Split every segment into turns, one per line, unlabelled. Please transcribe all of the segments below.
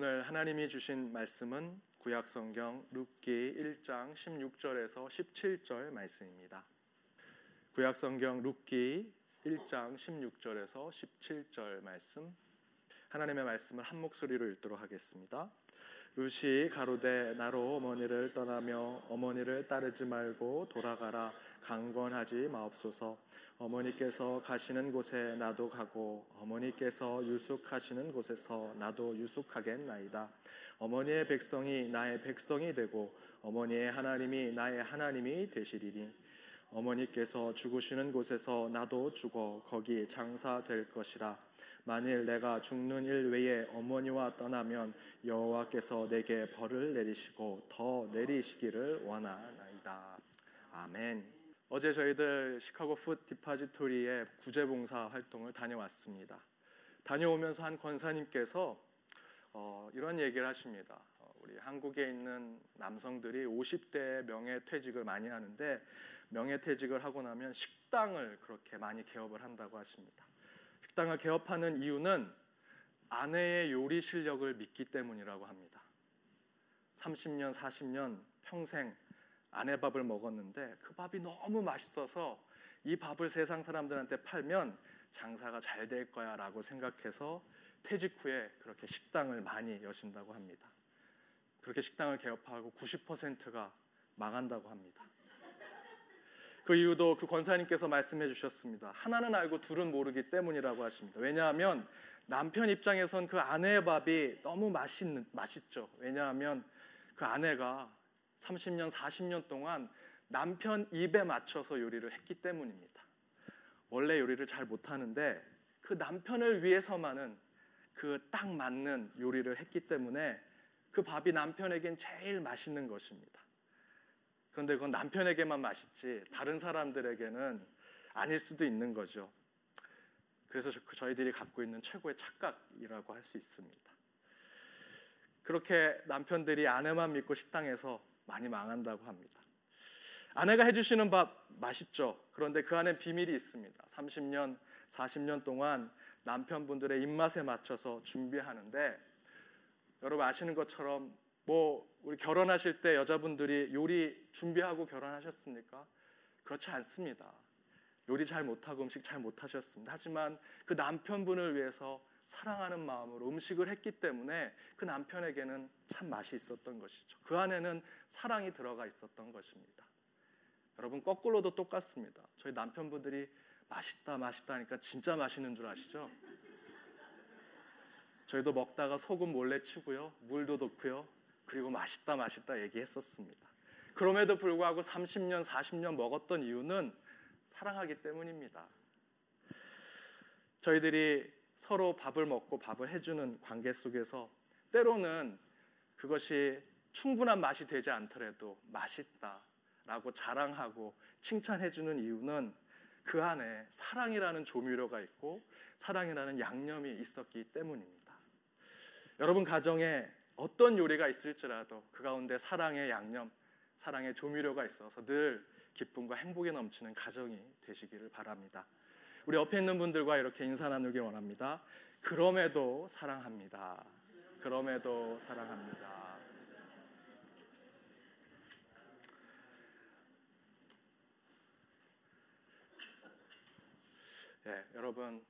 오늘 하나님이 주신 말씀은 구약 성경 룻기 1장 16절에서 17절 말씀입니다. 구약 성경 룻기 1장 16절에서 17절 말씀 하나님의 말씀을 한 목소리로 읽도록 하겠습니다. 루시 가로되 나로 어머니를 떠나며 어머니를 따르지 말고 돌아가라 강권하지 마옵소서 어머니께서 가시는 곳에 나도 가고 어머니께서 유숙하시는 곳에서 나도 유숙하겠나이다 어머니의 백성이 나의 백성이 되고 어머니의 하나님이 나의 하나님이 되시리니 어머니께서 죽으시는 곳에서 나도 죽어 거기 장사될 것이라 만일 내가 죽는 일 외에 어머니와 떠나면 여호와께서 내게 벌을 내리시고 더 내리시기를 원하나이다. 아멘. 어제 저희들 시카고 Food Depository의 구제봉사 활동을 다녀왔습니다. 다녀오면서 한 권사님께서 어, 이런 얘기를 하십니다. 어, 우리 한국에 있는 남성들이 50대 명예퇴직을 많이 하는데 명예퇴직을 하고 나면 식당을 그렇게 많이 개업을 한다고 하십니다. 식당을 개업하는 이유는 아내의 요리 실력을 믿기 때문이라고 합니다. 30년, 40년 평생 아내 밥을 먹었는데 그 밥이 너무 맛있어서 이 밥을 세상 사람들한테 팔면 장사가 잘 될 거야라고 생각해서 퇴직 후에 그렇게 식당을 많이 여신다고 합니다. 그렇게 식당을 개업하고 90%가 망한다고 합니다. 그 이유도 그 권사님께서 말씀해 주셨습니다. 하나는 알고 둘은 모르기 때문이라고 하십니다. 왜냐하면 남편 입장에선 그 아내의 밥이 너무 맛있는 맛있죠. 왜냐하면 그 아내가 30년, 40년 동안 남편 입에 맞춰서 요리를 했기 때문입니다. 원래 요리를 잘 못하는데 그 남편을 위해서만은 그 딱 맞는 요리를 했기 때문에 그 밥이 남편에겐 제일 맛있는 것입니다. 그런데 그건 남편에게만 맛있지 다른 사람들에게는 아닐 수도 있는 거죠. 그래서 저희들이 갖고 있는 최고의 착각이라고 할 수 있습니다. 그렇게 남편들이 아내만 믿고 식당에서 많이 망한다고 합니다. 아내가 해주시는 밥 맛있죠. 그런데 그 안에 비밀이 있습니다. 30년, 40년 동안 남편분들의 입맛에 맞춰서 준비하는데 여러분 아시는 것처럼 뭐 우리 결혼하실 때 여자분들이 요리 준비하고 결혼하셨습니까? 그렇지 않습니다. 요리 잘 못하고 음식 잘 못하셨습니다. 하지만 그 남편분을 위해서 사랑하는 마음으로 음식을 했기 때문에 그 남편에게는 참 맛이 있었던 것이죠. 그 안에는 사랑이 들어가 있었던 것입니다. 여러분 거꾸로도 똑같습니다. 저희 남편분들이 맛있다 맛있다 하니까 진짜 맛있는 줄 아시죠? 저희도 먹다가 소금 몰래 치고요. 물도 넣고요. 그리고 맛있다 맛있다 얘기했었습니다. 그럼에도 불구하고 30년 40년 먹었던 이유는 사랑하기 때문입니다. 저희들이 서로 밥을 먹고 밥을 해주는 관계 속에서 때로는 그것이 충분한 맛이 되지 않더라도 맛있다라고 자랑하고 칭찬해주는 이유는 그 안에 사랑이라는 조미료가 있고 사랑이라는 양념이 있었기 때문입니다. 여러분 가정에 어떤 요리가 있을지라도 그 가운데 사랑의 양념, 사랑의 조미료가 있어서 늘 기쁨과 행복이 넘치는 가정이 되시기를 바랍니다. 우리 옆에 있는 분들과 이렇게 인사 나누길 원합니다. 그럼에도 사랑합니다. 그럼에도 사랑합니다. 예, 여러분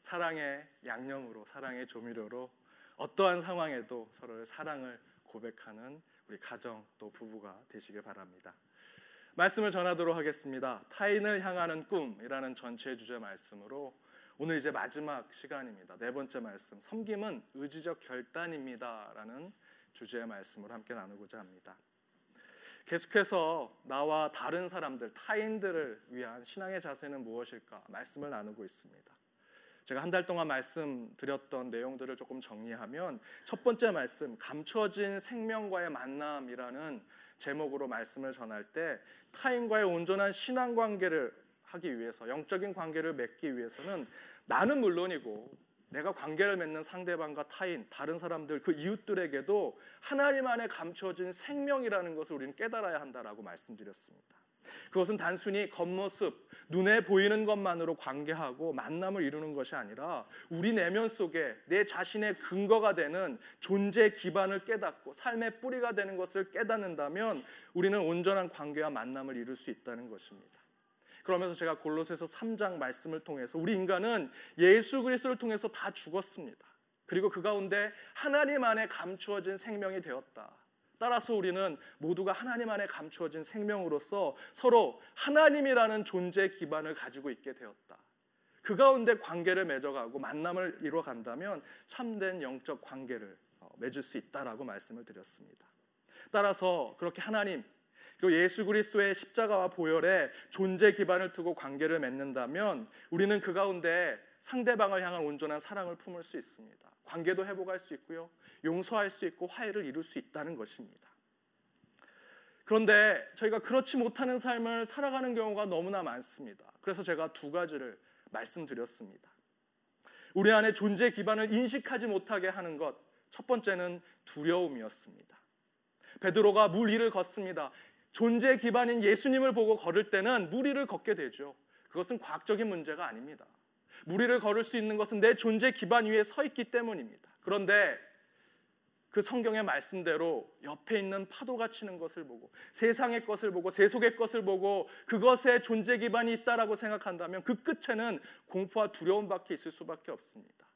사랑의 양념으로 사랑의 조미료로 어떠한 상황에도 서로의 사랑을 고백하는 우리 가정 또 부부가 되시길 바랍니다. 말씀을 전하도록 하겠습니다. 타인을 향하는 꿈이라는 전체 주제 말씀으로 오늘 이제 마지막 시간입니다. 네 번째 말씀, 섬김은 의지적 결단입니다라는 주제의 말씀을 함께 나누고자 합니다. 계속해서 나와 다른 사람들, 타인들을 위한 신앙의 자세는 무엇일까 말씀을 나누고 있습니다. 제가 한 달 동안 말씀드렸던 내용들을 조금 정리하면 첫 번째 말씀 감춰진 생명과의 만남이라는 제목으로 말씀을 전할 때 타인과의 온전한 신앙 관계를 하기 위해서 영적인 관계를 맺기 위해서는 나는 물론이고 내가 관계를 맺는 상대방과 타인, 다른 사람들, 그 이웃들에게도 하나님 안에 감춰진 생명이라는 것을 우리는 깨달아야 한다라고 말씀드렸습니다. 그것은 단순히 겉모습, 눈에 보이는 것만으로 관계하고 만남을 이루는 것이 아니라 우리 내면 속에 내 자신의 근거가 되는 존재 기반을 깨닫고 삶의 뿌리가 되는 것을 깨닫는다면 우리는 온전한 관계와 만남을 이룰 수 있다는 것입니다. 그러면서 제가 골로새서 3장 말씀을 통해서 우리 인간은 예수 그리스도를 통해서 다 죽었습니다. 그리고 그 가운데 하나님 안에 감추어진 생명이 되었다. 따라서 우리는 모두가 하나님 안에 감추어진 생명으로서 서로 하나님이라는 존재 기반을 가지고 있게 되었다. 그 가운데 관계를 맺어가고 만남을 이루어 간다면 참된 영적 관계를 어, 맺을 수 있다라고 말씀을 드렸습니다. 따라서 그렇게 하나님 그리고 예수 그리스도의 십자가와 보혈에 존재 기반을 두고 관계를 맺는다면 우리는 그 가운데 상대방을 향한 온전한 사랑을 품을 수 있습니다. 관계도 회복할 수 있고요. 용서할 수 있고 화해를 이룰 수 있다는 것입니다. 그런데 저희가 그렇지 못하는 삶을 살아가는 경우가 너무나 많습니다. 그래서 제가 두 가지를 말씀드렸습니다. 우리 안에 존재 기반을 인식하지 못하게 하는 것. 첫 번째는 두려움이었습니다. 베드로가 물 위를 걷습니다. 존재 기반인 예수님을 보고 걸을 때는 물 위를 걷게 되죠. 그것은 과학적인 문제가 아닙니다. 물 위를 걸을 수 있는 것은 내 존재 기반 위에 서 있기 때문입니다. 그런데 그 성경의 말씀대로 옆에 있는 파도가 치는 것을 보고 세상의 것을 보고 세속의 것을 보고 그것에 존재 기반이 있다라고 생각한다면 그 끝에는 공포와 두려움밖에 있을 수밖에 없습니다.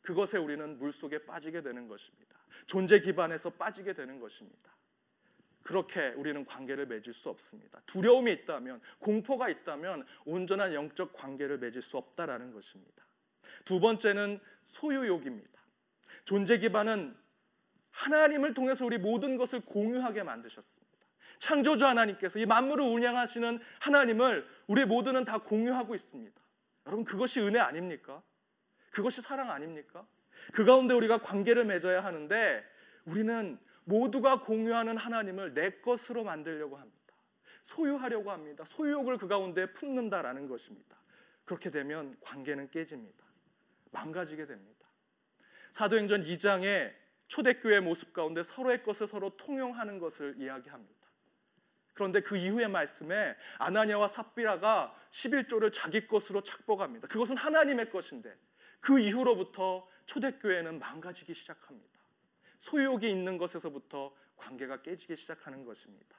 그것에 우리는 물속에 빠지게 되는 것입니다. 존재 기반에서 빠지게 되는 것입니다. 그렇게 우리는 관계를 맺을 수 없습니다. 두려움이 있다면, 공포가 있다면 온전한 영적 관계를 맺을 수 없다라는 것입니다. 두 번째는 소유욕입니다. 존재 기반은 하나님을 통해서 우리 모든 것을 공유하게 만드셨습니다. 창조주 하나님께서 이 만물을 운영하시는 하나님을 우리 모두는 다 공유하고 있습니다. 여러분 그것이 은혜 아닙니까? 그것이 사랑 아닙니까? 그 가운데 우리가 관계를 맺어야 하는데 우리는 모두가 공유하는 하나님을 내 것으로 만들려고 합니다. 소유하려고 합니다. 소유욕을 그 가운데 품는다라는 것입니다. 그렇게 되면 관계는 깨집니다. 망가지게 됩니다. 사도행전 2장에 초대교회 모습 가운데 서로의 것을 서로 통용하는 것을 이야기합니다. 그런데 그 이후의 말씀에 아나니아와 삽비라가 11조를 자기 것으로 착복합니다. 그것은 하나님의 것인데 그 이후로부터 초대교회는 망가지기 시작합니다. 소유욕이 있는 것에서부터 관계가 깨지기 시작하는 것입니다.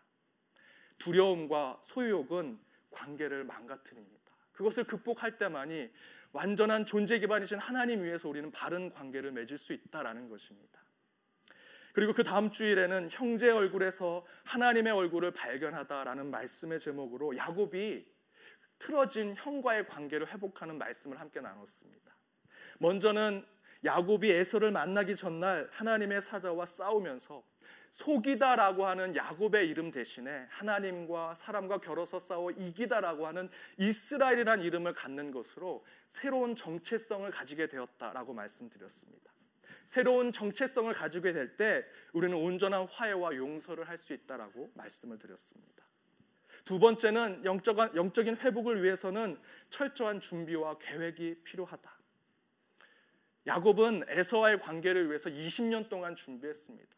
두려움과 소유욕은 관계를 망가뜨립니다. 그것을 극복할 때만이 완전한 존재 기반이신 하나님 위에서 우리는 바른 관계를 맺을 수 있다라는 것입니다. 그리고 그 다음 주일에는 형제 얼굴에서 하나님의 얼굴을 발견하다라는 말씀의 제목으로 야곱이 틀어진 형과의 관계를 회복하는 말씀을 함께 나눴습니다. 먼저는 야곱이 에서를 만나기 전날 하나님의 사자와 싸우면서 속이다라고 하는 야곱의 이름 대신에 하나님과 사람과 겨뤄서 싸워 이기다라고 하는 이스라엘이란 이름을 갖는 것으로 새로운 정체성을 가지게 되었다라고 말씀드렸습니다. 새로운 정체성을 가지게 될 때 우리는 온전한 화해와 용서를 할 수 있다라고 말씀을 드렸습니다. 두 번째는 영적, 영적인 회복을 위해서는 철저한 준비와 계획이 필요하다. 야곱은 에서와의 관계를 위해서 20년 동안 준비했습니다.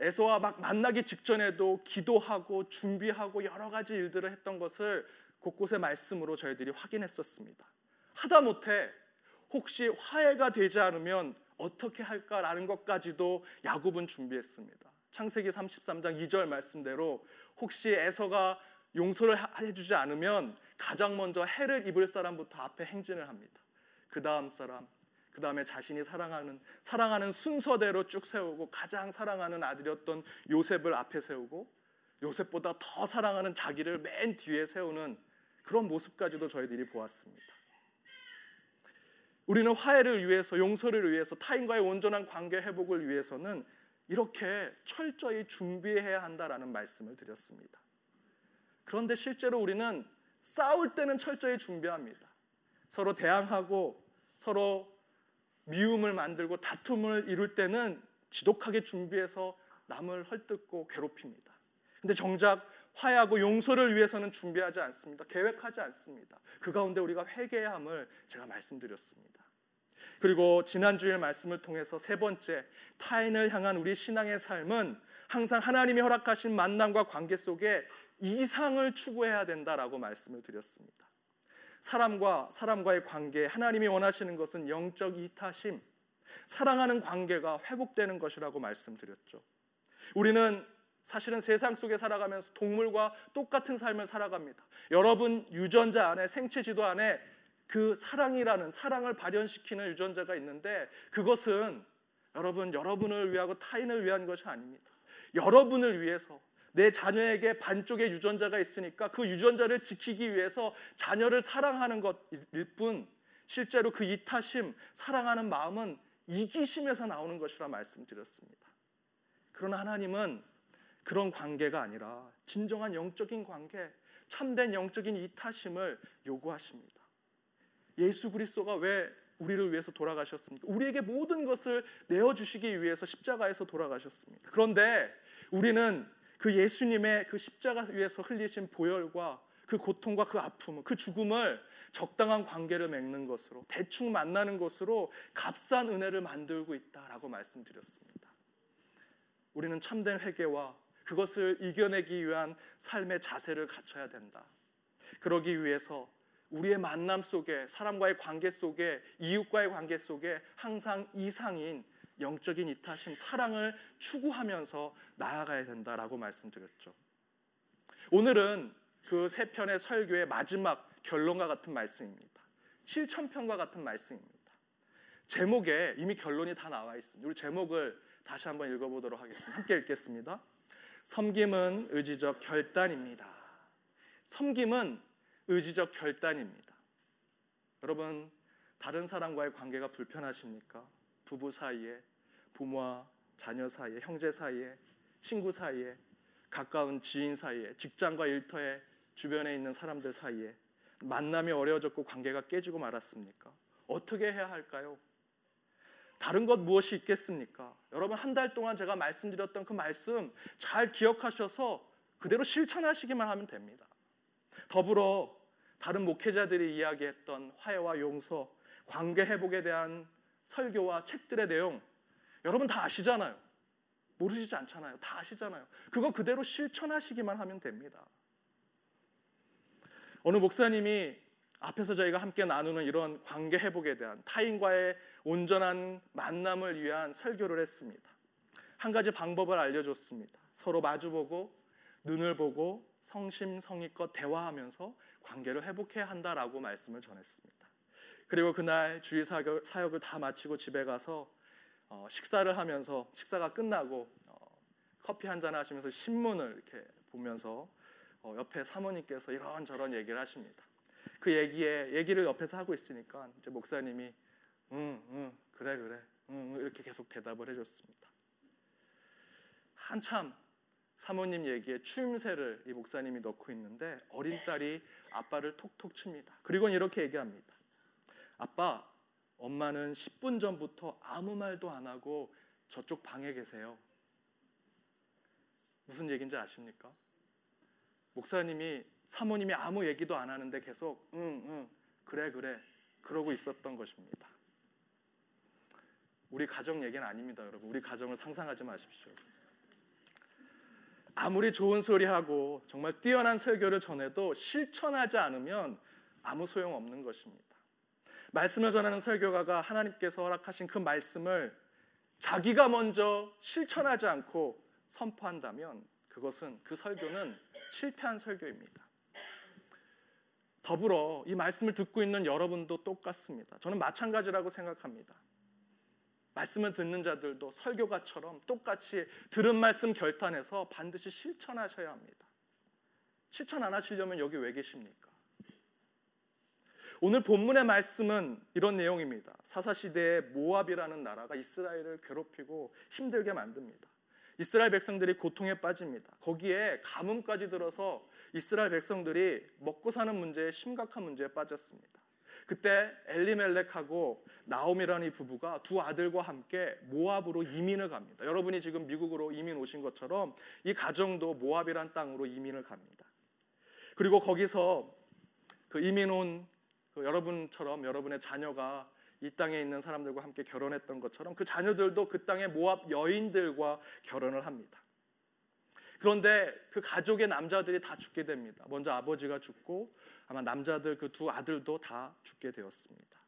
에서와 막 만나기 직전에도 기도하고 준비하고 여러 가지 일들을 했던 것을 곳곳의 말씀으로 저희들이 확인했었습니다. 하다못해 혹시 화해가 되지 않으면 어떻게 할까라는 것까지도 야곱은 준비했습니다. 창세기 33장 2절 말씀대로 혹시 에서가 용서를 해주지 않으면 가장 먼저 해를 입을 사람부터 앞에 행진을 합니다. 그 다음 사람, 그 다음에 자신이 사랑하는 사랑하는 순서대로 쭉 세우고 가장 사랑하는 아들이었던 요셉을 앞에 세우고 요셉보다 더 사랑하는 자기를 맨 뒤에 세우는 그런 모습까지도 저희들이 보았습니다. 우리는 화해를 위해서 용서를 위해서 타인과의 온전한 관계 회복을 위해서는 이렇게 철저히 준비해야 한다라는 말씀을 드렸습니다. 그런데 실제로 우리는 싸울 때는 철저히 준비합니다. 서로 대항하고 서로 미움을 만들고 다툼을 이룰 때는 지독하게 준비해서 남을 헐뜯고 괴롭힙니다. 근데 정작 화해하고 용서를 위해서는 준비하지 않습니다. 계획하지 않습니다. 그 가운데 우리가 회개해야 함을 제가 말씀드렸습니다. 그리고 지난주일 말씀을 통해서 세 번째 타인을 향한 우리 신앙의 삶은 항상 하나님이 허락하신 만남과 관계 속에 이상을 추구해야 된다라고 말씀을 드렸습니다. 사람과 사람과의 관계, 하나님이 원하시는 것은 영적 이타심, 사랑하는 관계가 회복되는 것이라고 말씀드렸죠. 우리는 사실은 세상 속에 살아가면서 동물과 똑같은 삶을 살아갑니다. 여러분 유전자 안에 생체 지도 안에 그 사랑이라는 사랑을 발현시키는 유전자가 있는데 그것은 여러분 여러분을 위하고 타인을 위한 것이 아닙니다. 여러분을 위해서 내 자녀에게 반쪽의 유전자가 있으니까 그 유전자를 지키기 위해서 자녀를 사랑하는 것일 뿐 실제로 그 이타심, 사랑하는 마음은 이기심에서 나오는 것이라 말씀드렸습니다. 그러나 하나님은 그런 관계가 아니라 진정한 영적인 관계, 참된 영적인 이타심을 요구하십니다. 예수 그리스도가 왜 우리를 위해서 돌아가셨습니까? 우리에게 모든 것을 내어 주시기 위해서 십자가에서 돌아가셨습니다. 그런데 우리는 그 예수님의 그 십자가 위에서 흘리신 보혈과 그 고통과 그 아픔, 그 죽음을 적당한 관계를 맺는 것으로 대충 만나는 것으로 값싼 은혜를 만들고 있다라고 말씀드렸습니다. 우리는 참된 회개와 그것을 이겨내기 위한 삶의 자세를 갖춰야 된다. 그러기 위해서 우리의 만남 속에 사람과의 관계 속에 이웃과의 관계 속에 항상 이상인 영적인 이타심, 사랑을 추구하면서 나아가야 된다라고 말씀드렸죠. 오늘은 그 세 편의 설교의 마지막 결론과 같은 말씀입니다. 실천편과 같은 말씀입니다. 제목에 이미 결론이 다 나와 있습니다. 우리 제목을 다시 한번 읽어보도록 하겠습니다. 함께 읽겠습니다. 섬김은 의지적 결단입니다. 섬김은 의지적 결단입니다. 여러분, 다른 사람과의 관계가 불편하십니까? 부부 사이에, 부모와 자녀 사이에, 형제 사이에, 친구 사이에, 가까운 지인 사이에, 직장과 일터에, 주변에 있는 사람들 사이에 만남이 어려워졌고 관계가 깨지고 말았습니까? 어떻게 해야 할까요? 다른 것 무엇이 있겠습니까? 여러분 한 달 동안 제가 말씀드렸던 그 말씀 잘 기억하셔서 그대로 실천하시기만 하면 됩니다. 더불어 다른 목회자들이 이야기했던 화해와 용서, 관계 회복에 대한 설교와 책들의 내용 여러분 다 아시잖아요. 모르시지 않잖아요. 다 아시잖아요. 그거 그대로 실천하시기만 하면 됩니다. 어느 목사님이 앞에서 저희가 함께 나누는 이런 관계 회복에 대한 타인과의 온전한 만남을 위한 설교를 했습니다. 한 가지 방법을 알려줬습니다. 서로 마주보고 눈을 보고 성심성의껏 대화하면서 관계를 회복해야 한다라고 말씀을 전했습니다. 그리고 그날 주일 사역을 다 마치고 집에 가서 어, 식사를 하면서 식사가 끝나고 어, 커피 한 잔 하시면서 신문을 이렇게 보면서 어, 옆에 사모님께서 이런저런 얘기를 하십니다. 그 얘기에 얘기를 옆에서 하고 있으니까 이제 목사님이 응, 응, 그래, 그래, 응, 이렇게 계속 대답을 해줬습니다. 한참 사모님 얘기에 추임새를 이 목사님이 넣고 있는데 어린 딸이 아빠를 톡톡 칩니다. 그리고 이렇게 얘기합니다. 아빠, 엄마는 10분 전부터 아무 말도 안 하고 저쪽 방에 계세요. 무슨 얘기인지 아십니까? 목사님이 사모님이 아무 얘기도 안 하는데 계속 응, 응, 그래, 그래 그러고 있었던 것입니다. 우리 가정 얘기는 아닙니다, 여러분. 우리 가정을 상상하지 마십시오. 아무리 좋은 소리하고 정말 뛰어난 설교를 전해도 실천하지 않으면 아무 소용 없는 것입니다. 말씀을 전하는 설교가가 하나님께서 허락하신 그 말씀을 자기가 먼저 실천하지 않고 선포한다면 그것은 그 설교는 실패한 설교입니다. 더불어 이 말씀을 듣고 있는 여러분도 똑같습니다. 저는 마찬가지라고 생각합니다. 말씀을 듣는 자들도 설교가처럼 똑같이 들은 말씀 결단해서 반드시 실천하셔야 합니다. 실천 안 하시려면 여기 왜 계십니까? 오늘 본문의 말씀은 이런 내용입니다. 사사 시대에 모압이라는 나라가 이스라엘을 괴롭히고 힘들게 만듭니다. 이스라엘 백성들이 고통에 빠집니다. 거기에 가뭄까지 들어서 이스라엘 백성들이 먹고 사는 문제에 심각한 문제에 빠졌습니다. 그때 엘리멜렉하고 나옴이라는 이 부부가 두 아들과 함께 모압으로 이민을 갑니다. 여러분이 지금 미국으로 이민 오신 것처럼 이 가정도 모압이란 땅으로 이민을 갑니다. 그리고 거기서 그 이민 온 그 여러분처럼 여러분의 자녀가 이 땅에 있는 사람들과 함께 결혼했던 것처럼 그 자녀들도 그 땅의 모압 여인들과 결혼을 합니다. 그런데 그 가족의 남자들이 다 죽게 됩니다. 먼저 아버지가 죽고 아마 남자들 그 두 아들도 다 죽게 되었습니다.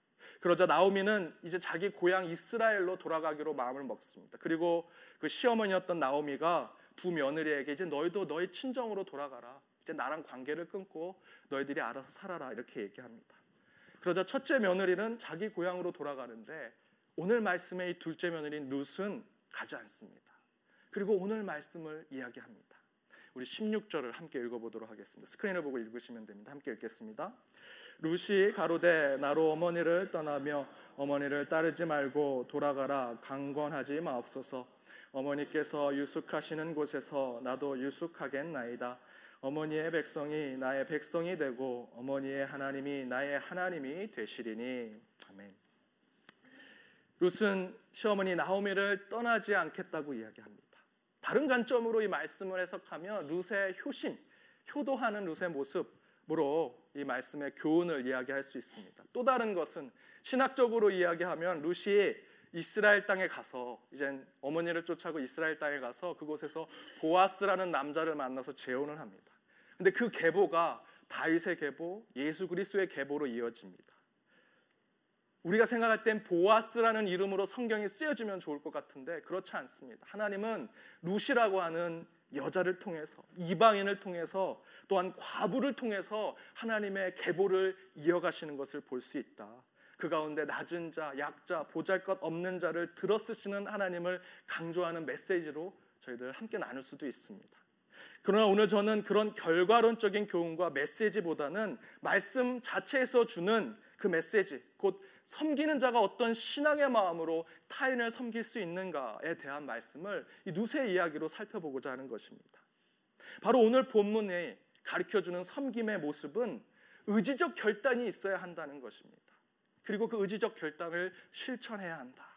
그러자 나오미는 이제 자기 고향 이스라엘로 돌아가기로 마음을 먹습니다. 그리고 그 시어머니였던 나오미가 두 며느리에게 이제 너희도 너희 친정으로 돌아가라. 이제 나랑 관계를 끊고 너희들이 알아서 살아라 이렇게 얘기합니다. 그러자 첫째 며느리는 자기 고향으로 돌아가는데 오늘 말씀의 이 둘째 며느리인 룻은 가지 않습니다. 그리고 오늘 말씀을 이야기합니다. 우리 16절을 함께 읽어보도록 하겠습니다. 스크린을 보고 읽으시면 됩니다. 함께 읽겠습니다. 루시 가로되 나로 어머니를 떠나며 어머니를 따르지 말고 돌아가라 강권하지 마옵소서 어머니께서 유숙하시는 곳에서 나도 유숙하겠나이다 어머니의 백성이 나의 백성이 되고 어머니의 하나님이 나의 하나님이 되시리니 아멘 룻은 시어머니 나오미를 떠나지 않겠다고 이야기합니다 다른 관점으로 이 말씀을 해석하면 룻의 효심, 효도하는 룻의 모습으로 이 말씀의 교훈을 이야기할 수 있습니다. 또 다른 것은 신학적으로 이야기하면 룻이 이스라엘 땅에 가서 이젠 어머니를 쫓아고 이스라엘 땅에 가서 그곳에서 보아스라는 남자를 만나서 재혼을 합니다. 근데 그 계보가 다윗의 계보, 예수 그리스도의 계보로 이어집니다. 우리가 생각할 땐 보아스라는 이름으로 성경이 쓰여지면 좋을 것 같은데 그렇지 않습니다. 하나님은 루시라고 하는 여자를 통해서 이방인을 통해서 또한 과부를 통해서 하나님의 계보를 이어가시는 것을 볼 수 있다. 그 가운데 낮은 자, 약자, 보잘것 없는 자를 들어쓰시는 하나님을 강조하는 메시지로 저희들 함께 나눌 수도 있습니다. 그러나 오늘 저는 그런 결과론적인 교훈과 메시지보다는 말씀 자체에서 주는 그 메시지, 곧 섬기는 자가 어떤 신앙의 마음으로 타인을 섬길 수 있는가에 대한 말씀을 이 누세 이야기로 살펴보고자 하는 것입니다. 바로 오늘 본문에 가르쳐 주는 섬김의 모습은 의지적 결단이 있어야 한다는 것입니다. 그리고 그 의지적 결단을 실천해야 한다.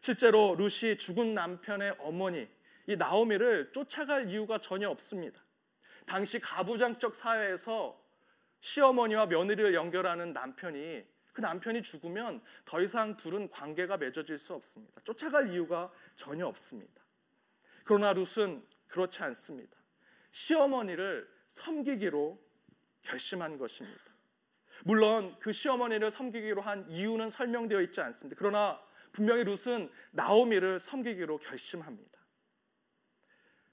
실제로 루시 죽은 남편의 어머니 이 나오미를 쫓아갈 이유가 전혀 없습니다. 당시 가부장적 사회에서 시어머니와 며느리를 연결하는 남편이 그 남편이 죽으면 더 이상 둘은 관계가 맺어질 수 없습니다. 쫓아갈 이유가 전혀 없습니다. 그러나 룻은 그렇지 않습니다. 시어머니를 섬기기로 결심한 것입니다. 물론 그 시어머니를 섬기기로 한 이유는 설명되어 있지 않습니다. 그러나 분명히 룻은 나오미를 섬기기로 결심합니다.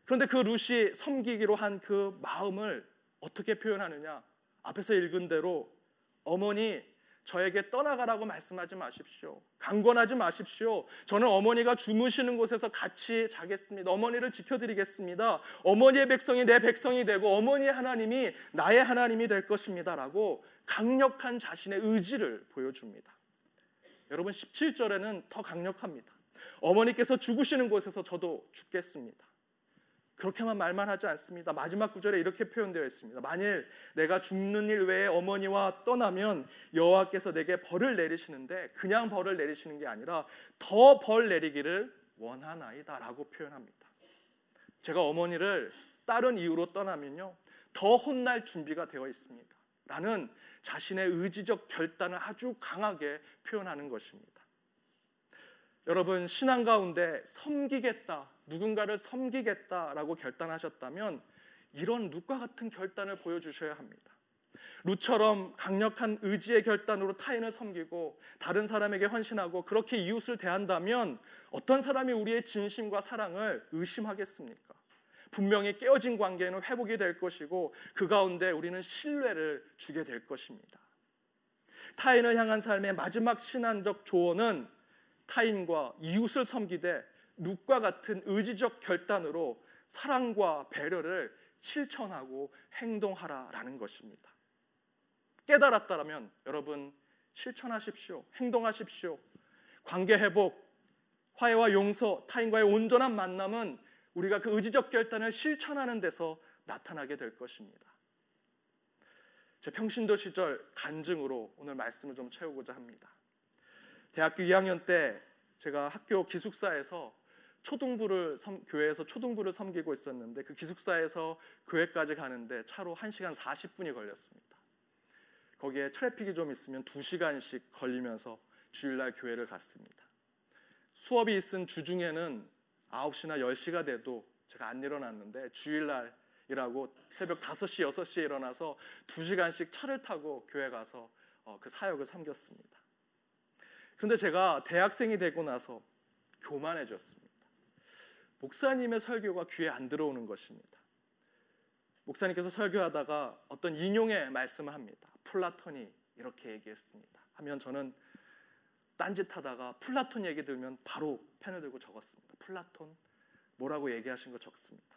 그런데 그 룻이 섬기기로 한 그 마음을 어떻게 표현하느냐? 앞에서 읽은 대로 어머니 저에게 떠나가라고 말씀하지 마십시오. 강권하지 마십시오. 저는 어머니가 주무시는 곳에서 같이 자겠습니다. 어머니를 지켜드리겠습니다. 어머니의 백성이 내 백성이 되고 어머니의 하나님이 나의 하나님이 될 것입니다 라고 강력한 자신의 의지를 보여줍니다. 여러분 17절에는 더 강력합니다. 어머니께서 죽으시는 곳에서 저도 죽겠습니다. 그렇게만 말만 하지 않습니다. 마지막 구절에 이렇게 표현되어 있습니다. 만일 내가 죽는 일 외에 어머니와 떠나면 여호와께서 내게 벌을 내리시는데 그냥 벌을 내리시는 게 아니라 더 벌 내리기를 원하나이다라고 표현합니다. 제가 어머니를 다른 이유로 떠나면요. 더 혼날 준비가 되어 있습니다. 라는 자신의 의지적 결단을 아주 강하게 표현하는 것입니다. 여러분 신앙 가운데 섬기겠다 누군가를 섬기겠다라고 결단하셨다면 이런 룻과 같은 결단을 보여주셔야 합니다. 룻처럼 강력한 의지의 결단으로 타인을 섬기고 다른 사람에게 헌신하고 그렇게 이웃을 대한다면 어떤 사람이 우리의 진심과 사랑을 의심하겠습니까? 분명히 깨어진 관계는 회복이 될 것이고 그 가운데 우리는 신뢰를 주게 될 것입니다. 타인을 향한 삶의 마지막 신앙적 조언은 타인과 이웃을 섬기되 룩과 같은 의지적 결단으로 사랑과 배려를 실천하고 행동하라라는 것입니다. 깨달았다면 여러분 실천하십시오. 행동하십시오. 관계 회복, 화해와 용서, 타인과의 온전한 만남은 우리가 그 의지적 결단을 실천하는 데서 나타나게 될 것입니다. 제 평신도 시절 간증으로 오늘 말씀을 좀 채우고자 합니다. 대학교 2학년 때 제가 학교 기숙사에서 초등부를 섬, 교회에서 초등부를 섬기고 있었는데 그 기숙사에서 교회까지 가는데 차로 1시간 40분이 걸렸습니다. 거기에 트래픽이 좀 있으면 2시간씩 걸리면서 주일날 교회를 갔습니다. 수업이 있은 주중에는 9시나 10시가 돼도 제가 안 일어났는데 주일날이라고 새벽 5시, 6시에 일어나서 2시간씩 차를 타고 교회 가서 어, 그 사역을 섬겼습니다. 그런데 제가 대학생이 되고 나서 교만해졌습니다. 목사님의 설교가 귀에 안 들어오는 것입니다. 목사님께서 설교하다가 어떤 인용의 말씀을 합니다. 플라톤이 이렇게 얘기했습니다. 하면 저는 딴짓하다가 플라톤 얘기 들면 바로 펜을 들고 적었습니다. 플라톤 뭐라고 얘기하신 거 적습니다.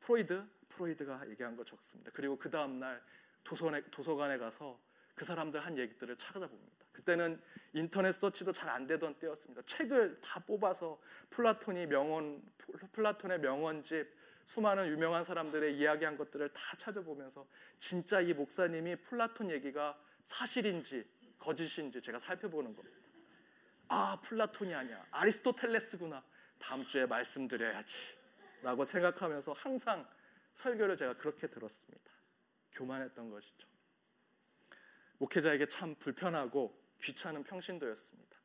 프로이드 프로이드가 얘기한 거 적습니다. 그리고 그 다음 날 도서관에, 도서관에 가서 그 사람들 한 얘기들을 찾아봅니다. 그때는 인터넷 서치도 잘 안 되던 때였습니다. 책을 다 뽑아서 플라톤이 명언 플라톤의 명언집 수많은 유명한 사람들의 이야기한 것들을 다 찾아보면서 진짜 이 목사님이 플라톤 얘기가 사실인지 거짓인지 제가 살펴보는 겁니다. 아, 플라톤이 아니야. 아리스토텔레스구나. 다음 주에 말씀드려야지. 라고 생각하면서 항상 설교를 제가 그렇게 들었습니다. 교만했던 것이죠. 목회자에게 참 불편하고 귀찮은 평신도였습니다.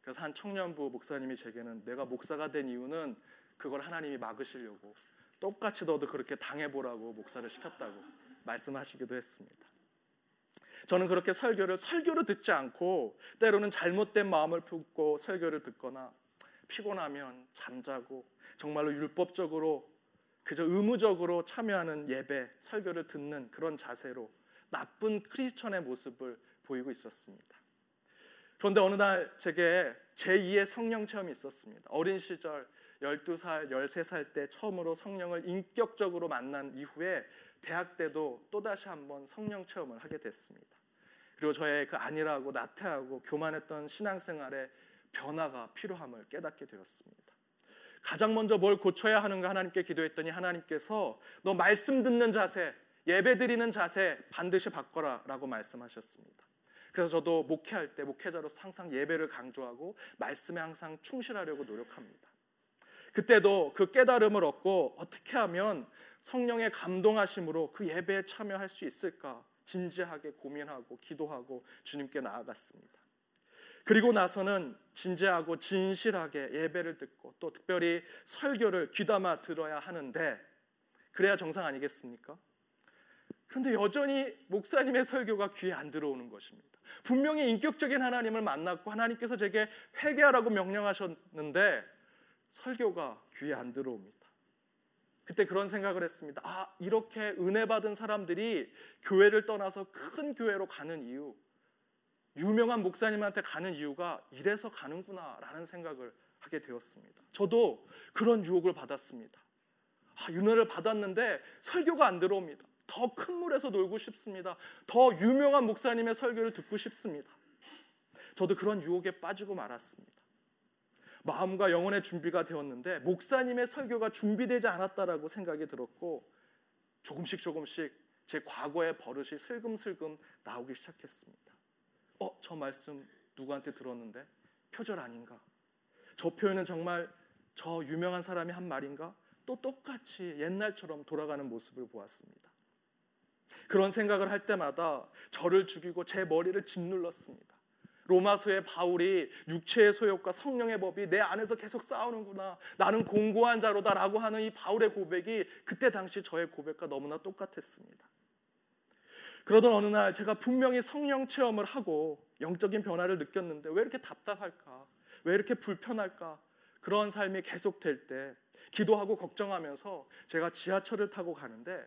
그래서 한 청년부 목사님이 제게는 내가 목사가 된 이유는 그걸 하나님이 막으시려고 똑같이 너도 그렇게 당해보라고 목사를 시켰다고 말씀하시기도 했습니다. 저는 그렇게 설교를 설교로 듣지 않고 때로는 잘못된 마음을 품고 설교를 듣거나 피곤하면 잠자고 정말로 율법적으로 그저 의무적으로 참여하는 예배 설교를 듣는 그런 자세로 나쁜 크리스천의 모습을 보이고 있었습니다. 그런데 어느 날 제게 제2의 성령 체험이 있었습니다. 어린 시절 12살, 13살 때 처음으로 성령을 인격적으로 만난 이후에 대학 때도 또다시 한번 성령 체험을 하게 됐습니다. 그리고 저의 그 안일하고 나태하고 교만했던 신앙생활에 변화가 필요함을 깨닫게 되었습니다. 가장 먼저 뭘 고쳐야 하는가 하나님께 기도했더니 하나님께서 너 말씀 듣는 자세, 예배 드리는 자세 반드시 바꿔라라고 말씀하셨습니다. 그래서 저도 목회할 때 목회자로서 항상 예배를 강조하고 말씀에 항상 충실하려고 노력합니다. 그때도 그 깨달음을 얻고 어떻게 하면 성령의 감동하심으로 그 예배에 참여할 수 있을까 진지하게 고민하고 기도하고 주님께 나아갔습니다. 그리고 나서는 진지하고 진실하게 예배를 듣고 또 특별히 설교를 귀담아 들어야 하는데 그래야 정상 아니겠습니까? 그런데 여전히 목사님의 설교가 귀에 안 들어오는 것입니다. 분명히 인격적인 하나님을 만났고 하나님께서 제게 회개하라고 명령하셨는데 설교가 귀에 안 들어옵니다. 그때 그런 생각을 했습니다. 아, 이렇게 은혜 받은 사람들이 교회를 떠나서 큰 교회로 가는 이유, 유명한 목사님한테 가는 이유가 이래서 가는구나라는 생각을 하게 되었습니다. 저도 그런 유혹을 받았습니다. 아, 은혜를 받았는데 설교가 안 들어옵니다. 더 큰 물에서 놀고 싶습니다. 더 유명한 목사님의 설교를 듣고 싶습니다. 저도 그런 유혹에 빠지고 말았습니다. 마음과 영혼의 준비가 되었는데 목사님의 설교가 준비되지 않았다라고 생각이 들었고 조금씩 조금씩 제 과거의 버릇이 슬금슬금 나오기 시작했습니다. 어, 저 말씀 누구한테 들었는데 표절 아닌가? 저 표현은 정말 저 유명한 사람이 한 말인가? 또 똑같이 옛날처럼 돌아가는 모습을 보았습니다. 그런 생각을 할 때마다 저를 죽이고 제 머리를 짓눌렀습니다. 로마서의 바울이 육체의 소욕과 성령의 법이 내 안에서 계속 싸우는구나. 나는 공고한 자로다라고 하는 이 바울의 고백이 그때 당시 저의 고백과 너무나 똑같았습니다. 그러던 어느 날 제가 분명히 성령 체험을 하고 영적인 변화를 느꼈는데 왜 이렇게 답답할까? 왜 이렇게 불편할까? 그런 삶이 계속될 때 기도하고 걱정하면서 제가 지하철을 타고 가는데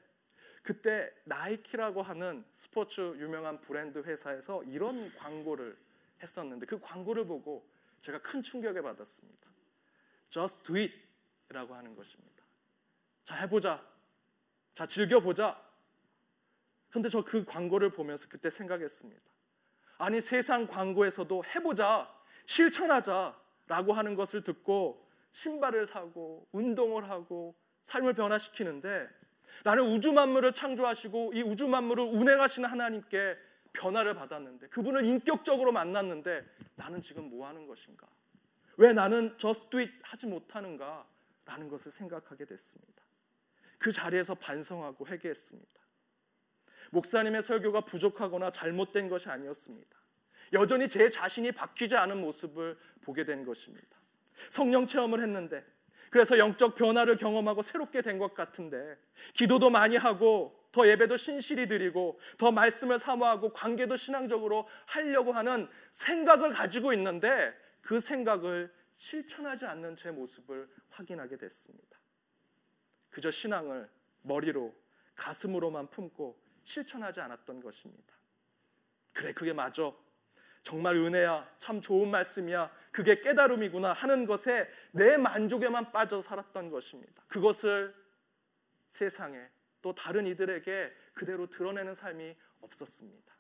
그때 나이키라고 하는 스포츠 유명한 브랜드 회사에서 이런 광고를 했었는데 그 광고를 보고 제가 큰 충격을 받았습니다. Just do it라고 하는 것입니다. 자 해보자. 자 즐겨보자. 그런데 저 그 광고를 보면서 그때 생각했습니다. 아니 세상 광고에서도 해보자, 실천하자라고 하는 것을 듣고 신발을 사고 운동을 하고 삶을 변화시키는데 나는 우주 만물을 창조하시고 이 우주 만물을 운행하시는 하나님께 변화를 받았는데 그분을 인격적으로 만났는데 나는 지금 뭐 하는 것인가? 왜 나는 do it 하지 못하는가? 라는 것을 생각하게 됐습니다. 그 자리에서 반성하고 회개했습니다. 목사님의 설교가 부족하거나 잘못된 것이 아니었습니다. 여전히 제 자신이 바뀌지 않은 모습을 보게 된 것입니다. 성령 체험을 했는데 그래서 영적 변화를 경험하고 새롭게 된 것 같은데 기도도 많이 하고 더 예배도 신실히 드리고 더 말씀을 사모하고 관계도 신앙적으로 하려고 하는 생각을 가지고 있는데 그 생각을 실천하지 않는 제 모습을 확인하게 됐습니다. 그저 신앙을 머리로 가슴으로만 품고 실천하지 않았던 것입니다. 그래 그게 맞아. 정말 은혜야. 참 좋은 말씀이야. 그게 깨달음이구나 하는 것에 내 만족에만 빠져 살았던 것입니다. 그것을 세상에 또 다른 이들에게 그대로 드러내는 삶이 없었습니다.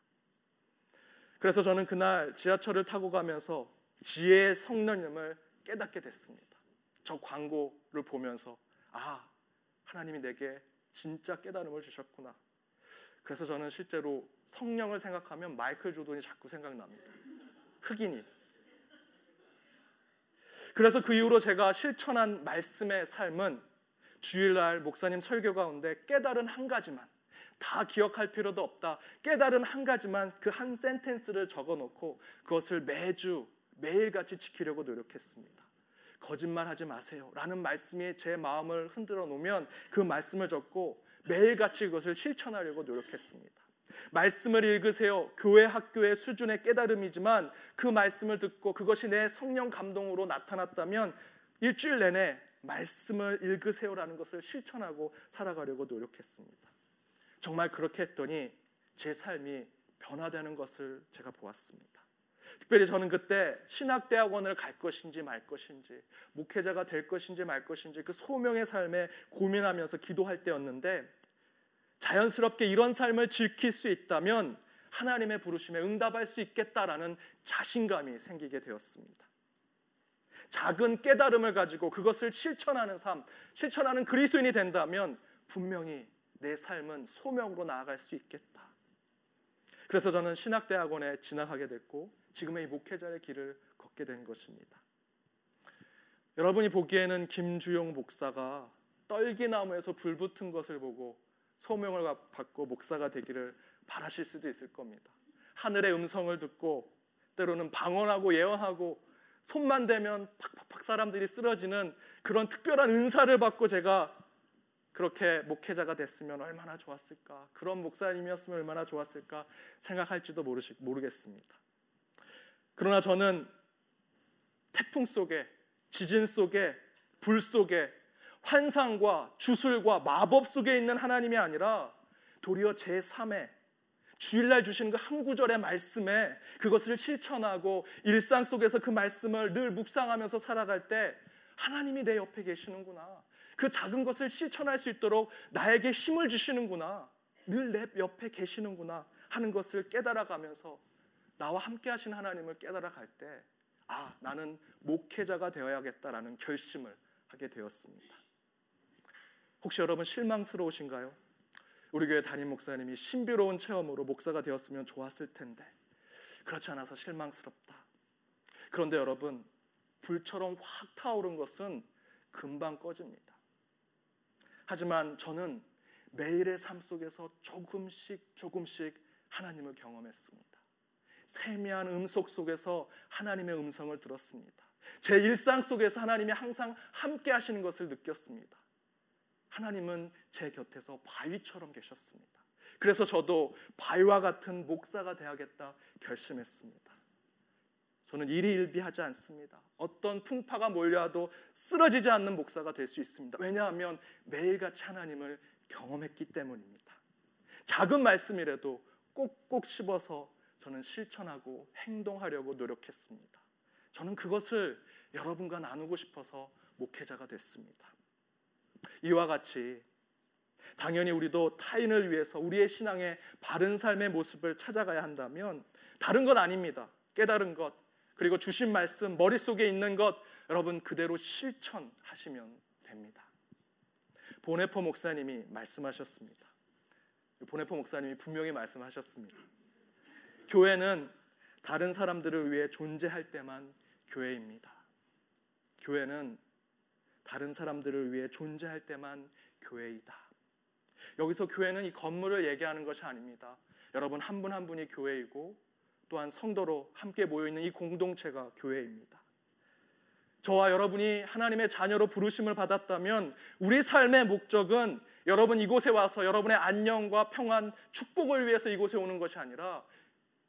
그래서 저는 그날 지하철을 타고 가면서 지혜의 성령님을 깨닫게 됐습니다. 저 광고를 보면서 아 하나님이 내게 진짜 깨달음을 주셨구나. 그래서 저는 실제로 성령을 생각하면 마이클 조던이 자꾸 생각납니다. 흑인이. 그래서 그 이후로 제가 실천한 말씀의 삶은 주일날 목사님 설교 가운데 깨달은 한 가지만 다 기억할 필요도 없다. 깨달은 한 가지만 그 한 센텐스를 적어 놓고 그것을 매주 매일같이 지키려고 노력했습니다. 거짓말하지 마세요. 라는 말씀이 제 마음을 흔들어 놓으면 그 말씀을 적고 매일같이 그것을 실천하려고 노력했습니다. 말씀을 읽으세요. 교회 학교의 수준의 깨달음이지만 그 말씀을 듣고 그것이 내 성령 감동으로 나타났다면 일주일 내내 말씀을 읽으세요라는 것을 실천하고 살아가려고 노력했습니다. 정말 그렇게 했더니 제 삶이 변화되는 것을 제가 보았습니다. 특별히 저는 그때 신학대학원을 갈 것인지 말 것인지 목회자가 될 것인지 말 것인지 그 소명의 삶에 고민하면서 기도할 때였는데 자연스럽게 이런 삶을 지킬 수 있다면 하나님의 부르심에 응답할 수 있겠다라는 자신감이 생기게 되었습니다. 작은 깨달음을 가지고 그것을 실천하는 삶, 실천하는 그리스도인이 된다면 분명히 내 삶은 소명으로 나아갈 수 있겠다. 그래서 저는 신학대학원에 진학하게 됐고 지금의 이 목회자의 길을 걷게 된 것입니다. 여러분이 보기에는 김주용 목사가 떨기나무에서 불 붙은 것을 보고 소명을 받고 목사가 되기를 바라실 수도 있을 겁니다. 하늘의 음성을 듣고 때로는 방언하고 예언하고 손만 대면 팍팍팍 사람들이 쓰러지는 그런 특별한 은사를 받고 제가 그렇게 목회자가 됐으면 얼마나 좋았을까 그런 목사님이었으면 얼마나 좋았을까 생각할지도 모르시, 모르겠습니다. 그러나 저는 태풍 속에 지진 속에 불 속에 환상과 주술과 마법 속에 있는 하나님이 아니라 도리어 제 3의 주일날 주시는 그 한 구절의 말씀에 그것을 실천하고 일상 속에서 그 말씀을 늘 묵상하면서 살아갈 때 하나님이 내 옆에 계시는구나. 그 작은 것을 실천할 수 있도록 나에게 힘을 주시는구나. 늘 내 옆에 계시는구나 하는 것을 깨달아가면서 나와 함께 하신 하나님을 깨달아갈 때 아, 나는 목회자가 되어야겠다라는 결심을 하게 되었습니다. 혹시 여러분 실망스러우신가요? 우리 교회 담임 목사님이 신비로운 체험으로 목사가 되었으면 좋았을 텐데 그렇지 않아서 실망스럽다. 그런데 여러분 불처럼 확 타오른 것은 금방 꺼집니다. 하지만 저는 매일의 삶 속에서 조금씩 조금씩 하나님을 경험했습니다. 세미한 음속 속에서 하나님의 음성을 들었습니다. 제 일상 속에서 하나님이 항상 함께 하시는 것을 느꼈습니다. 하나님은 제 곁에서 바위처럼 계셨습니다. 그래서 저도 바위와 같은 목사가 되야겠다 결심했습니다. 저는 일희일비하지 않습니다. 어떤 풍파가 몰려와도 쓰러지지 않는 목사가 될 수 있습니다. 왜냐하면 매일같이 하나님을 경험했기 때문입니다. 작은 말씀이라도 꼭꼭 씹어서 저는 실천하고 행동하려고 노력했습니다. 저는 그것을 여러분과 나누고 싶어서 목회자가 됐습니다. 이와 같이 당연히 우리도 타인을 위해서 우리의 신앙의 바른 삶의 모습을 찾아가야 한다면 다른 건 아닙니다. 깨달은 것 그리고 주신 말씀 머릿속에 있는 것 여러분 그대로 실천하시면 됩니다. 보네포 목사님이 말씀하셨습니다. 보네포 목사님이 분명히 말씀하셨습니다. 교회는 다른 사람들을 위해 존재할 때만 교회입니다. 교회는 다른 사람들을 위해 존재할 때만 교회이다. 여기서 교회는 이 건물을 얘기하는 것이 아닙니다. 여러분 한 분한 한 분이 교회이고 또한 성도로 함께 모여 있는 이 공동체가 교회입니다. 저와 여러분이 하나님의 자녀로 부르심을 받았다면 우리 삶의 목적은 여러분 이곳에 와서 여러분의 안녕과 평안, 축복을 위해서 이곳에 오는 것이 아니라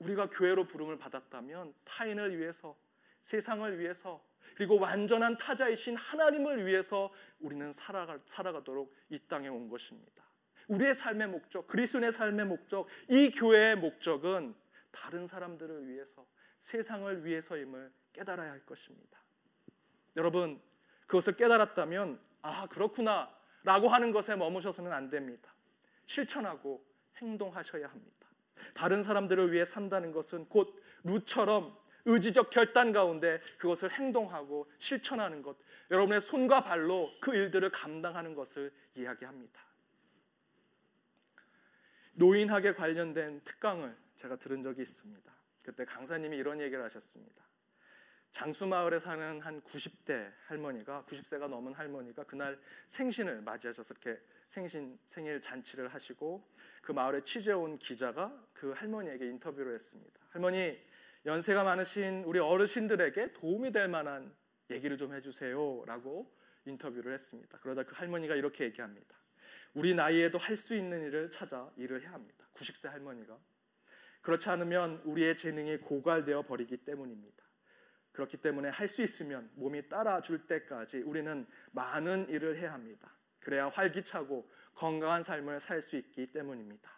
우리가 교회로 부름을 받았다면 타인을 위해서, 세상을 위해서, 그리고 완전한 타자이신 하나님을 위해서 우리는 살아가, 살아가도록 이 땅에 온 것입니다. 우리의 삶의 목적, 그리스도의 삶의 목적, 이 교회의 목적은 다른 사람들을 위해서, 세상을 위해서임을 깨달아야 할 것입니다. 여러분, 그것을 깨달았다면 아, 그렇구나. 라고 하는 것에 머무셔서는 안 됩니다. 실천하고 행동하셔야 합니다. 다른 사람들을 위해 산다는 것은 곧 루처럼 의지적 결단 가운데 그것을 행동하고 실천하는 것, 여러분의 손과 발로 그 일들을 감당하는 것을 이야기합니다. 노인학에 관련된 특강을 제가 들은 적이 있습니다. 그때 강사님이 이런 얘기를 하셨습니다. 장수마을에 사는 한 90대 할머니가 90세가 넘은 할머니가 그날 생신을 맞이하셔서 이렇게 생신 생일 잔치를 하시고 그 마을에 취재 온 기자가 그 할머니에게 인터뷰를 했습니다. 할머니 연세가 많으신 우리 어르신들에게 도움이 될 만한 얘기를 좀 해주세요라고 인터뷰를 했습니다. 그러자 그 할머니가 이렇게 얘기합니다. 우리 나이에도 할 수 있는 일을 찾아 일을 해야 합니다. 90세 할머니가 그렇지 않으면 우리의 재능이 고갈되어 버리기 때문입니다. 그렇기 때문에 할 수 있으면 몸이 따라줄 때까지 우리는 많은 일을 해야 합니다. 그래야 활기차고 건강한 삶을 살 수 있기 때문입니다.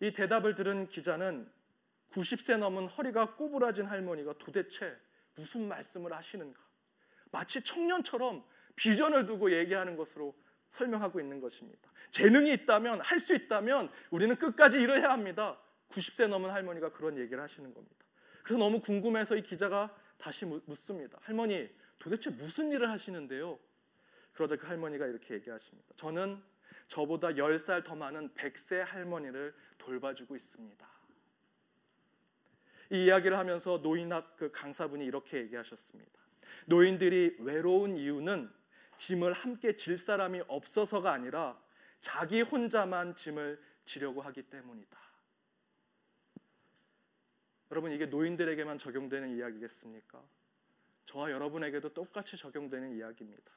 이 대답을 들은 기자는 90세 넘은 허리가 꼬부라진 할머니가 도대체 무슨 말씀을 하시는가? 마치 청년처럼 비전을 두고 얘기하는 것으로 설명하고 있는 것입니다. 재능이 있다면 할 수 있다면 우리는 끝까지 일을 해야 합니다. 90세 넘은 할머니가 그런 얘기를 하시는 겁니다. 그래서 너무 궁금해서 이 기자가 다시 묻습니다. 할머니, 도대체 무슨 일을 하시는데요? 그러자 그 할머니가 이렇게 얘기하십니다. 저는 저보다 10살 더 많은 100세 할머니를 돌봐주고 있습니다. 이 이야기를 하면서 노인학 그 강사분이 이렇게 얘기하셨습니다. 노인들이 외로운 이유는 짐을 함께 질 사람이 없어서가 아니라 자기 혼자만 짐을 지려고 하기 때문이다. 여러분 이게 노인들에게만 적용되는 이야기겠습니까? 저와 여러분에게도 똑같이 적용되는 이야기입니다.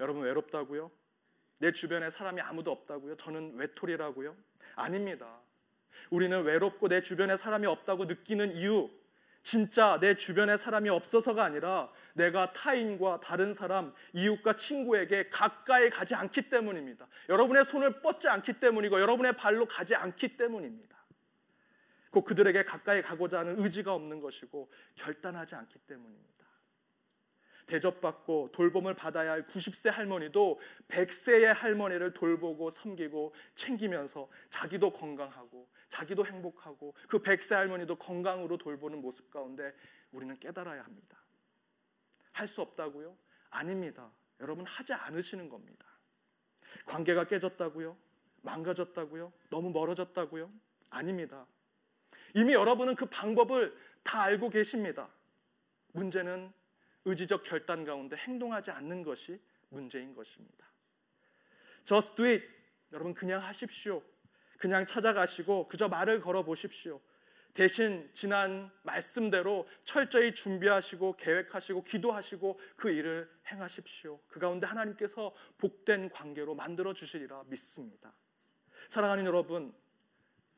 여러분 외롭다고요? 내 주변에 사람이 아무도 없다고요? 저는 외톨이라고요? 아닙니다. 우리는 외롭고 내 주변에 사람이 없다고 느끼는 이유, 진짜 내 주변에 사람이 없어서가 아니라 내가 타인과 다른 사람, 이웃과 친구에게 가까이 가지 않기 때문입니다. 여러분의 손을 뻗지 않기 때문이고 여러분의 발로 가지 않기 때문입니다. 곧 그들에게 가까이 가고자 하는 의지가 없는 것이고 결단하지 않기 때문입니다. 대접받고 돌봄을 받아야 할 90세 할머니도 100세의 할머니를 돌보고 섬기고 챙기면서 자기도 건강하고 자기도 행복하고 그 100세 할머니도 건강으로 돌보는 모습 가운데 우리는 깨달아야 합니다. 할 수 없다고요? 아닙니다. 여러분 하지 않으시는 겁니다. 관계가 깨졌다고요? 망가졌다고요? 너무 멀어졌다고요? 아닙니다. 이미 여러분은 그 방법을 다 알고 계십니다. 문제는 의지적 결단 가운데 행동하지 않는 것이 문제인 것입니다. Just do it. 여러분 그냥 하십시오. 그냥 찾아가시고 그저 말을 걸어 보십시오. 대신 지난 말씀대로 철저히 준비하시고 계획하시고 기도하시고 그 일을 행하십시오. 그 가운데 하나님께서 복된 관계로 만들어 주시리라 믿습니다. 사랑하는 여러분,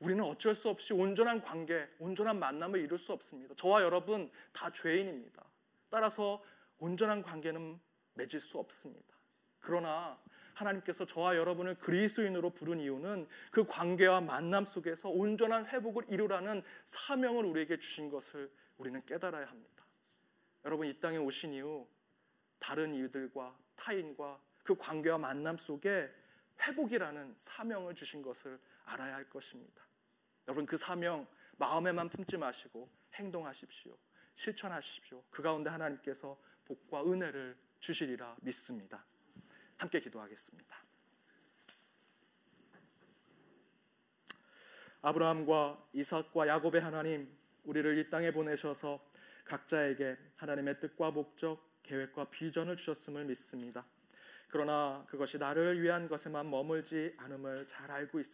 우리는 어쩔 수 없이 온전한 관계, 온전한 만남을 이룰 수 없습니다. 저와 여러분 다 죄인입니다. 따라서 온전한 관계는 맺을 수 없습니다. 그러나 하나님께서 저와 여러분을 그리스도인으로 부른 이유는 그 관계와 만남 속에서 온전한 회복을 이루라는 사명을 우리에게 주신 것을 우리는 깨달아야 합니다. 여러분 이 땅에 오신 이후 다른 이들과 타인과 그 관계와 만남 속에 회복이라는 사명을 주신 것을 알아야 할 것입니다. 여러분 그 사명 마음에만 품지 마시고 행동하십시오. 실천하십시오. 그 가운데 하나님께서 복과 은혜를 주시리라 믿습니다. 함께 기도하겠습니다. 아브라함과 이삭과 야곱의 하나님, 우리를 이 땅에 보내셔서 각자에게 하나님의 뜻과 목적, 계획과 비전을 주셨음을 믿습니다. 그러나 그것이 나를 위한 것에만 머물지 않음을 잘 알고 있습니다.